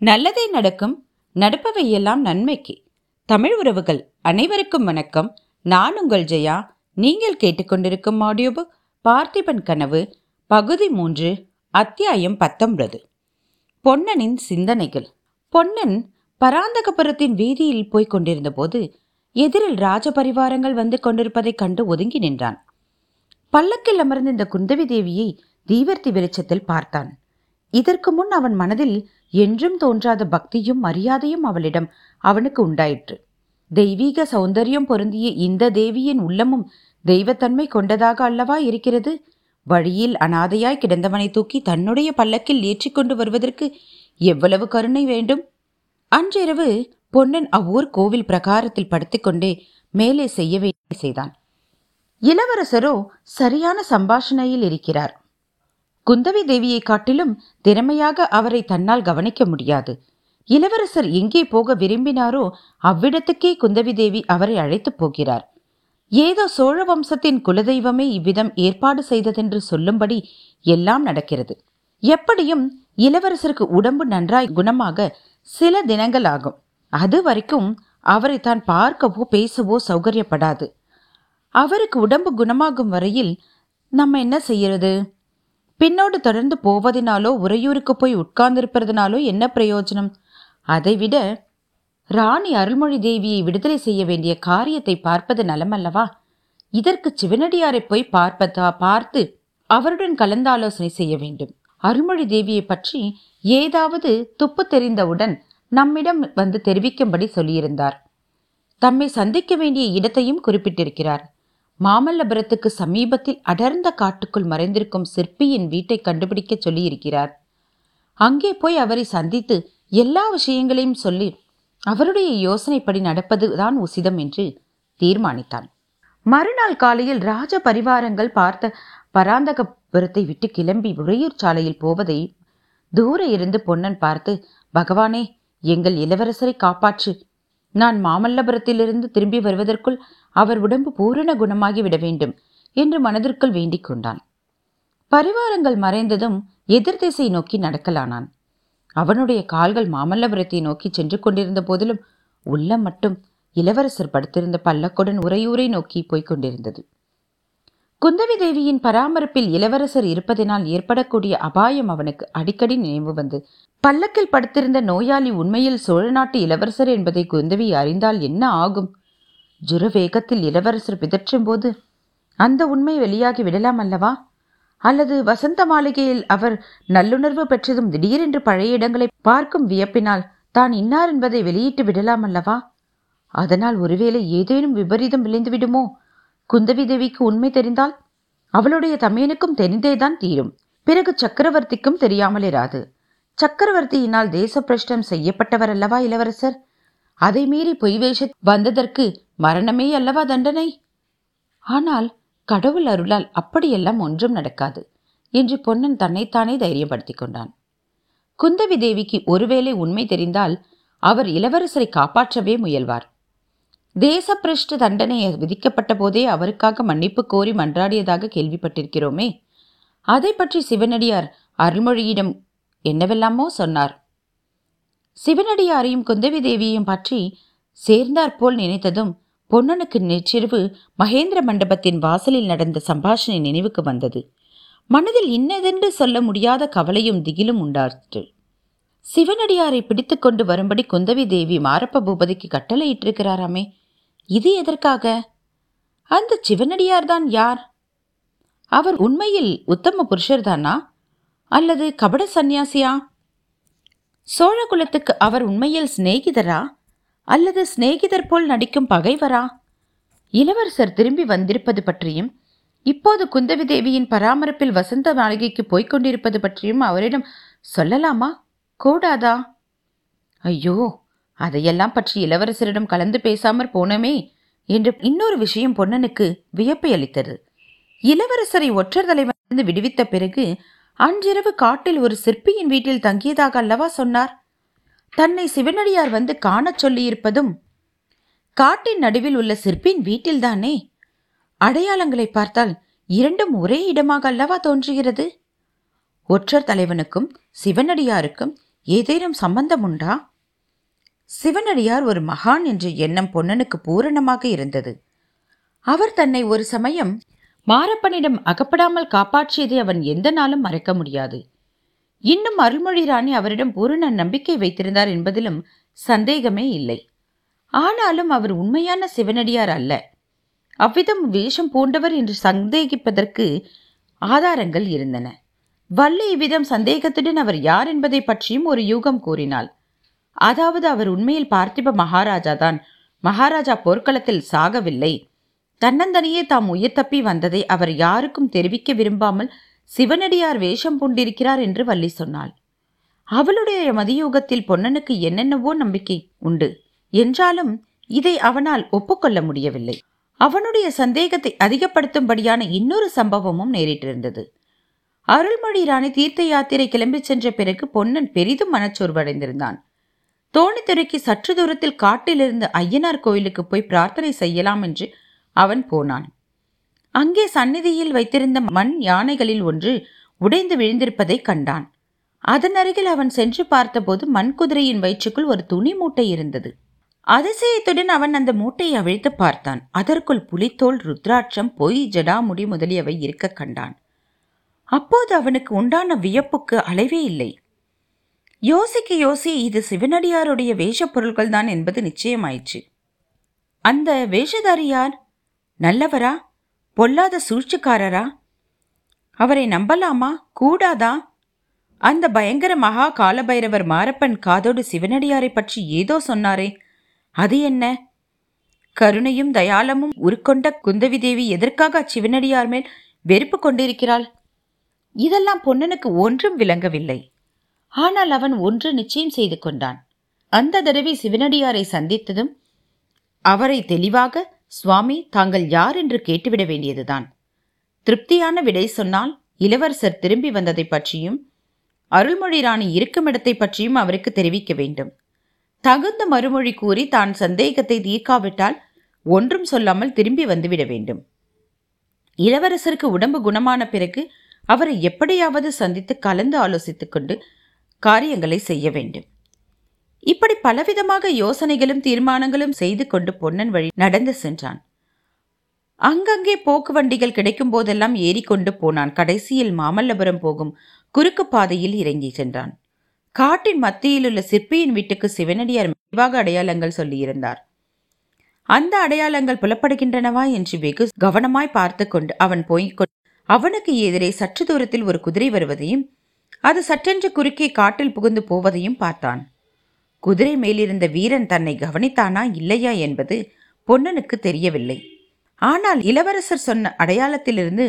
நல்லதே நடக்கும் நடப்பவையெல்லாம் நன்மைக்கு. தமிழ் உறவுகள் அனைவருக்கும் வணக்கம். நான் உங்கள் ஜெயா. நீங்கள் கேட்டுக்கொண்டிருக்கும் ஆடியோ புக் பார்த்திபன் கனவு பகுதி மூன்று அத்தியாயம் பத்தொன்பது. பொன்னனின் சிந்தனைகள். பொன்னன் பராந்தகபுரத்தின் வீதியில் போய்க் கொண்டிருந்த போது எதிரில் ராஜபரிவாரங்கள் வந்து கொண்டிருப்பதைக் கண்டு ஒதுங்கி நின்றான். பல்லக்கில் அமர்ந்த இந்த குந்தவி தேவியை தீவர்த்தி வெளிச்சத்தில் பார்த்தான். இதற்கு முன் அவன் மனதில் என்றும் தோன்றாத பக்தியும் மரியாதையும் அவளிடம் அவனுக்கு உண்டாயிற்று. தெய்வீக சௌந்தரியம் பொருந்திய இந்த தேவியின் உள்ளமும் தெய்வத்தன்மை கொண்டதாக அல்லவா இருக்கிறது? வழியில் அனாதையாய் கிடந்தவனை தூக்கி தன்னுடைய பல்லக்கில் ஏற்றிக்கொண்டு வருவதற்கு எவ்வளவு கருணை வேண்டும்? அன்றிரவு பொன்னன் அவ்வூர் கோவில் பிரகாரத்தில் படுத்துக்கொண்டே மேலே செய்ய வேண்டிய செய்தான். இளவரசரோ சரியான சம்பாஷணையில் இருக்கிறார். குந்தவி தேவியை காட்டிலும் திறமையாக அவரை தன்னால் கவனிக்க முடியாது. இளவரசர் எங்கே போக விரும்பினாரோ அவ்விடத்துக்கே குந்தவி தேவி அவரை அழைத்துப் போகிறார். ஏதோ சோழ வம்சத்தின் குலதெய்வமே இவ்விதம் ஏற்பாடு செய்ததென்று சொல்லும்படி எல்லாம் நடக்கிறது. எப்படியும் இளவரசருக்கு உடம்பு நன்றாய் குணமாக சில தினங்கள் ஆகும். அது வரைக்கும் அவரை தான் பார்க்கவோ பேசவோ சௌகரியப்படாது. அவருக்கு உடம்பு குணமாகும் வரையில் நம்ம என்ன செய்யறது? பின்னோடு தொடர்ந்து போவதினாலோ உறையூருக்கு போய் உட்கார்ந்திருப்பதனாலோ என்ன பிரயோஜனம்? அதைவிட ராணி அருள்மொழி தேவியை விடுதலை செய்ய வேண்டிய காரியத்தை பார்ப்பது நலமல்லவா? இதற்கு சிவனடியாரை போய் பார்ப்பதா? பார்த்து அவருடன் கலந்தாலோசனை செய்ய வேண்டும். அருள்மொழி தேவியை பற்றி ஏதாவது துப்பு தெரிந்தவுடன் நம்மிடம் வந்து தெரிவிக்கும்படி சொல்லியிருந்தார். தம்மை சந்திக்க வேண்டிய இடத்தையும் குறிப்பிட்டிருக்கிறார். மாமல்லபுரத்துக்கு சமீபத்தில் அடர்ந்த காட்டுக்குள் மறைந்திருக்கும் சிற்பியின் வீட்டை கண்டுபிடிக்க சொல்லியிருக்கிறார். அங்கே போய் அவரை சந்தித்து எல்லா விஷயங்களையும் சொல்லி அவருடைய யோசனைப்படி நடப்பதுதான் உசிதம் என்று தீர்மானித்தான். மறுநாள் காலையில் ராஜ பரிவாரங்கள் பார்த்த பராந்தகபுரத்தை விட்டு கிளம்பி உறையூர் சாலையில் போவதை தூர இருந்து பொன்னன் பார்த்து பகவானே எங்கள் இளவரசரை காப்பாற்று. நான் மாமல்லபுரத்திலிருந்து திரும்பி வருவதற்குள் அவர் உடம்பு பூரண குணமாகி விட வேண்டும் என்று மனதிற்குள் வேண்டிக் கொண்டான். பரிவாரங்கள் மறைந்ததும் எதிர் திசை நோக்கி நடக்கலானான். அவனுடைய கால்கள் மாமல்லபுரத்தை நோக்கி சென்று கொண்டிருந்த போதிலும் உள்ளம் மட்டும் இளவரசர் படுத்திருந்த பல்லக்குடன் உறையூரை நோக்கி போய்க் கொண்டிருந்தது. குந்தவி தேவியின் பராமரிப்பில் இளவரசர் இருப்பதனால் ஏற்படக்கூடிய அபாயம் அவனுக்கு அடிக்கடி நினைவு வந்து. பல்லக்கில் படுத்திருந்த நோயாளி உண்மையில் சோழ நாட்டு இளவரசர் என்பதை குந்தவி அறிந்தால் என்ன ஆகும்? ஜுர வேகத்தில் இளவரசர் பிதற்றும் போது அந்த உண்மை வெளியாகி விடலாம் அல்லவா? அல்லது வசந்த மாளிகையில் அவர் நல்லுணர்வு பெற்றதும் திடீரென்று பழைய இடங்களை பார்க்கும் வியப்பினால் தான் இன்னார் என்பதை வெளியிட்டு விடலாம் அல்லவா? அதனால் ஒருவேளை ஏதேனும் விபரீதம் விளைந்து விடுமோ குந்தவி தேவிக்கு உண்மை தெரிந்தால் அவளுடைய தமையனுக்கும் தெரிந்தேதான் தீரும். பிறகு சக்கரவர்த்திக்கும் தெரியாமல் இராது சக்கரவர்த்தியினால் தேசப்பிரஷ்டம் செய்யப்பட்டவர் அல்லவா இளவரசர்? அதை மீறி பொய் வேஷ வந்ததற்கு மரணமே அல்லவா தண்டனை? ஆனால் கடவுள் அருளால் அப்படியெல்லாம் ஒன்றும் நடக்காது என்று பொன்னன் தன்னைத்தானே தைரியப்படுத்திக் கொண்டான். குந்தவி தேவிக்கு ஒருவேளை உண்மை தெரிந்தால் அவர் இளவரசரை காப்பாற்றவே முயல்வார். தேசப்பிரஷ்ட தண்டனை விதிக்கப்பட்ட போதே அவருக்காக மன்னிப்பு கோரி மன்றாடியதாக கேள்விப்பட்டிருக்கிறோமே. அதை பற்றி சிவனடியார் அருள்மொழியிடம் என்னவெல்லாமோ சொன்னார். சிவனடியாரையும் குந்தவி தேவியையும் பற்றி சேர்ந்தாற்போல் நினைத்ததும் பொன்னனுக்கு நேற்றிரவு மகேந்திர மண்டபத்தின் வாசலில் நடந்த சம்பாஷணை நினைவுக்கு வந்தது. மனதில் இன்னதென்று சொல்ல முடியாத கவலையும் திகிலும் உண்டாற்று. சிவனடியாரை பிடித்துக்கொண்டு வரும்படி குந்தவி தேவி மாரப்ப பூபதிக்கு கட்டளையிட்டிருக்கிறாராமே. இது எதற்காக? அந்த சிவனடியார் தான் யார்? அவர் உண்மையில் உத்தம புருஷர்தானா? அல்லது கபட சந்நியாசியா? சோழ குலத்துக்கு அவர் உண்மையில் சிநேகிதரா? அல்லது சிநேகிதர் போல் நடிக்கும் பகைவரா? இளவரசர் திரும்பி வந்திருப்பது பற்றியும் இப்போது குந்தவி தேவியின் பராமரிப்பில் வசந்த மாளிகைக்கு போய்க் கொண்டிருப்பது பற்றியும் அவரிடம் சொல்லலாமா? கூடாதா? ஐயோ அதையெல்லாம் பற்றி இளவரசரிடம் கலந்து பேசாமற் போனோமே என்று இன்னொரு விஷயம் பொன்னனுக்கு வியப்பை அளித்தது. இளவரசரை ஒற்றர் தலைவனிருந்து விடுவித்த பிறகு அன்றிரவு காட்டில் ஒரு சிற்பியின் வீட்டில் தங்கியதாக அல்லவா? சொன்னார். தன்னை சிவனடியார் வந்து காணச் சொல்லியிருப்பதும் காட்டின் நடுவில் உள்ள சிற்பின் வீட்டில்தானே? அடையாளங்களை பார்த்தால் இரண்டும் ஒரே இடமாக அல்லவா தோன்றுகிறது? ஒற்றர் தலைவனுக்கும் சிவனடியாருக்கும் ஏதேனும் சம்பந்தம் உண்டா? சிவனடியார் ஒரு மகான் என்ற எண்ணம் பொன்னனுக்கு பூரணமாக இருந்தது. அவர் தன்னை ஒரு சமயம் மாரப்பனிடம் அகப்படாமல் காப்பாற்றியதை அவன் எந்த நாளும் மறக்க முடியாது. இன்னும் அருள்மொழி ராணி அவரிடம் பூரண நம்பிக்கை வைத்திருந்தார் என்பதிலும் சந்தேகமே இல்லை. ஆனாலும் அவர் உண்மையான சிவனடியார் அல்ல. அவ்விதம் வேஷம் பூண்டவர் என்று சந்தேகிப்பதற்கு ஆதாரங்கள் இருந்தன. வள்ளி இவ்விதம் சந்தேகத்துடன் அவர் யார் என்பதை பற்றியும் ஒரு யூகம் கூறினாள். அதாவது அவர் உண்மையில் பார்த்திப மகாராஜா தான். மகாராஜா போர்க்களத்தில் சாகவில்லை. தன்னந்தனியே தாம் உயிர் தப்பி வந்ததை அவர் யாருக்கும் தெரிவிக்க விரும்பாமல் சிவனடியார் வேஷம் பூண்டிருக்கிறார் என்று வள்ளி சொன்னாள். அவளுடைய மதியூகத்தில் பொன்னனுக்கு என்னென்னவோ நம்பிக்கை உண்டு. என்றாலும் இதை அவனால் ஒப்புக்கொள்ள முடியவில்லை. அவனுடைய சந்தேகத்தை அதிகப்படுத்தும்படியான இன்னொரு சம்பவமும் நேரிட்டிருந்தது. அருள்மொழி ராணி தீர்த்த யாத்திரை கிளம்பிச் சென்ற பிறகு பொன்னன் பெரிதும் மனச்சோர்வடைந்திருந்தான். தோணித்துறைக்கு சற்று தூரத்தில் காட்டிலிருந்து ஐயனார் கோயிலுக்கு போய் பிரார்த்தனை செய்யலாம் என்று அவன் போனான். அங்கே சந்நிதியில் வைத்திருந்த மண் யானைகளில் ஒன்று உடைந்து விழுந்திருப்பதை கண்டான். அதன் அருகில் அவன் சென்று பார்த்தபோது மண் குதிரையின் வயிற்றுக்குள் ஒரு துணி மூட்டை இருந்தது. அதிசயத்துடன் அவன் அந்த மூட்டையை அவிழ்த்து பார்த்தான். அதற்குள் புலித்தோல் ருத்ராட்சம் பொய் ஜடாமுடி முதலியவை இருக்க கண்டான். அப்போது அவனுக்கு உண்டான வியப்புக்கு அளவே இல்லை. யோசிக்க யோசி இது சிவனடியாருடைய வேஷப் பொருள்கள் தான் என்பது நிச்சயமாயிற்று. அந்த வேஷதாரி யார்? நல்லவரா? பொல்லாத சூழ்ச்சிக்காரரா? அவரை நம்பலாமா? கூடாதா? அந்த பயங்கர மகா காலபைரவர் மாரப்பன் காதோடு சிவனடியாரை பற்றி ஏதோ சொன்னாரே. அது என்ன? கருணையும் தயாளமும் உருக்கொண்ட குந்தவி தேவி எதற்காக அச்சிவனடியார் மேல் வெறுப்பு கொண்டிருக்கிறாள்? இதெல்லாம் பொன்னனுக்கு ஒன்றும் விளங்கவில்லை. ஆனால் அவன் ஒன்று நிச்சயம் செய்து கொண்டான். அந்த தடவை சிவனடியாரை சந்தித்ததும் அவரை தெளிவாக சுவாமி தாங்கள் யார் என்று கேட்டுவிட வேண்டியதுதான். திருப்தியான விடை சொன்னால் இளவரசர் திரும்பி வந்ததை பற்றியும் அருள்மொழி ராணி இருக்கும் இடத்தை பற்றியும் அவருக்கு தெரிவிக்க வேண்டும். தகுந்த மறுமொழி கூறி தான் சந்தேகத்தை தீர்க்காவிட்டால் ஒன்றும் சொல்லாமல் திரும்பி வந்துவிட வேண்டும். இளவரசருக்கு உடம்பு குணமான பிறகு அவரை எப்படியாவது சந்தித்து கலந்து ஆலோசித்துக் கொண்டு காரியங்களை செய்ய வேண்டும். இப்படி பலவிதமாக யோசனைகளும் தீர்மானங்களும் செய்து கொண்டு பொன்னன் வழி நடந்து சென்றான். அங்கங்கே போக்கு வண்டிகள் கிடைக்கும் போதெல்லாம் ஏறிக்கொண்டு போனான். கடைசியில் மாமல்லபுரம் போகும் குறுக்கு பாதையில் இறங்கி சென்றான். காட்டின் மத்தியிலுள்ள சிற்பியின் வீட்டுக்கு சிவனடியார் விரிவாக அடையாளங்கள் சொல்லியிருந்தார். அந்த அடையாளங்கள் புலப்படுகின்றனவா? என்று வெகு கவனமாய் பார்த்து கொண்டு அவன் போய்க் அவனுக்கு எதிரே சற்று தூரத்தில் ஒரு குதிரை வருவதையும் அது சற்றென்று குறுக்கே காட்டில் புகுந்து போவதையும் பார்த்தான். குதிரை மேலிருந்த வீரன் தன்னை கவனித்தானா இல்லையா என்பது பொன்னனுக்கு தெரியவில்லை. ஆனால் இளவரசர் சொன்ன அடையாளத்திலிருந்து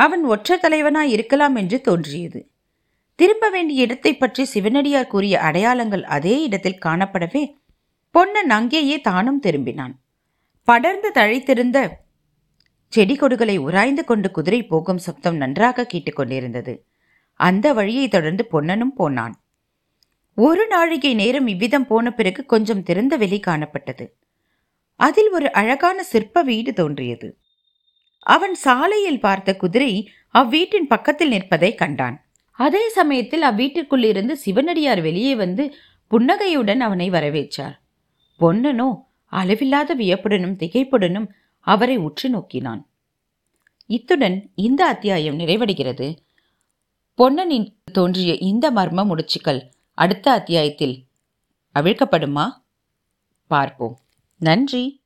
அவன் ஒற்ற தலைவனாய் இருக்கலாம் என்று தோன்றியது. திரும்ப வேண்டிய இடத்தை பற்றி சிவனடியார் கூறிய அடையாளங்கள் அதே இடத்தில் காணப்படவே பொன்னன் அங்கேயே தானும் திரும்பினான். படர்ந்து தழைத்திருந்த செடி கொடுகளை உராய்ந்து கொண்டு குதிரை போகும் சப்தம் நன்றாக கேட்டுக்கொண்டிருந்தது அந்த வழியை தொடர்ந்து பொன்னனும் போனான். ஒரு நாழிகை நேரம் இவ்விதம் போன பிறகு கொஞ்சம் திறந்த வெளி காணப்பட்டது. அதில் ஒரு அழகான சிற்ப வீடு தோன்றியது. அவன் சாலையில் பார்த்த குதிரை அவ்வீட்டின் பக்கத்தில் நிற்பதை கண்டான். அதே சமயத்தில் அவ்வீட்டிற்குள் இருந்து சிவனடியார் வெளியே வந்து புன்னகையுடன் அவனை வரவேற்றார். பொன்னனோ அளவில்லாத வியப்புடனும் திகைப்புடனும் அவரை உற்று நோக்கினான். இத்துடன் இந்த அத்தியாயம் நிறைவடைகிறது. பொன்னனின் தோன்றிய இந்த மர்ம முடிச்சுக்கள் அடுத்த அத்தியாயத்தில் அவிழ்க்கப்படுமா? பார்ப்போம். நன்றி.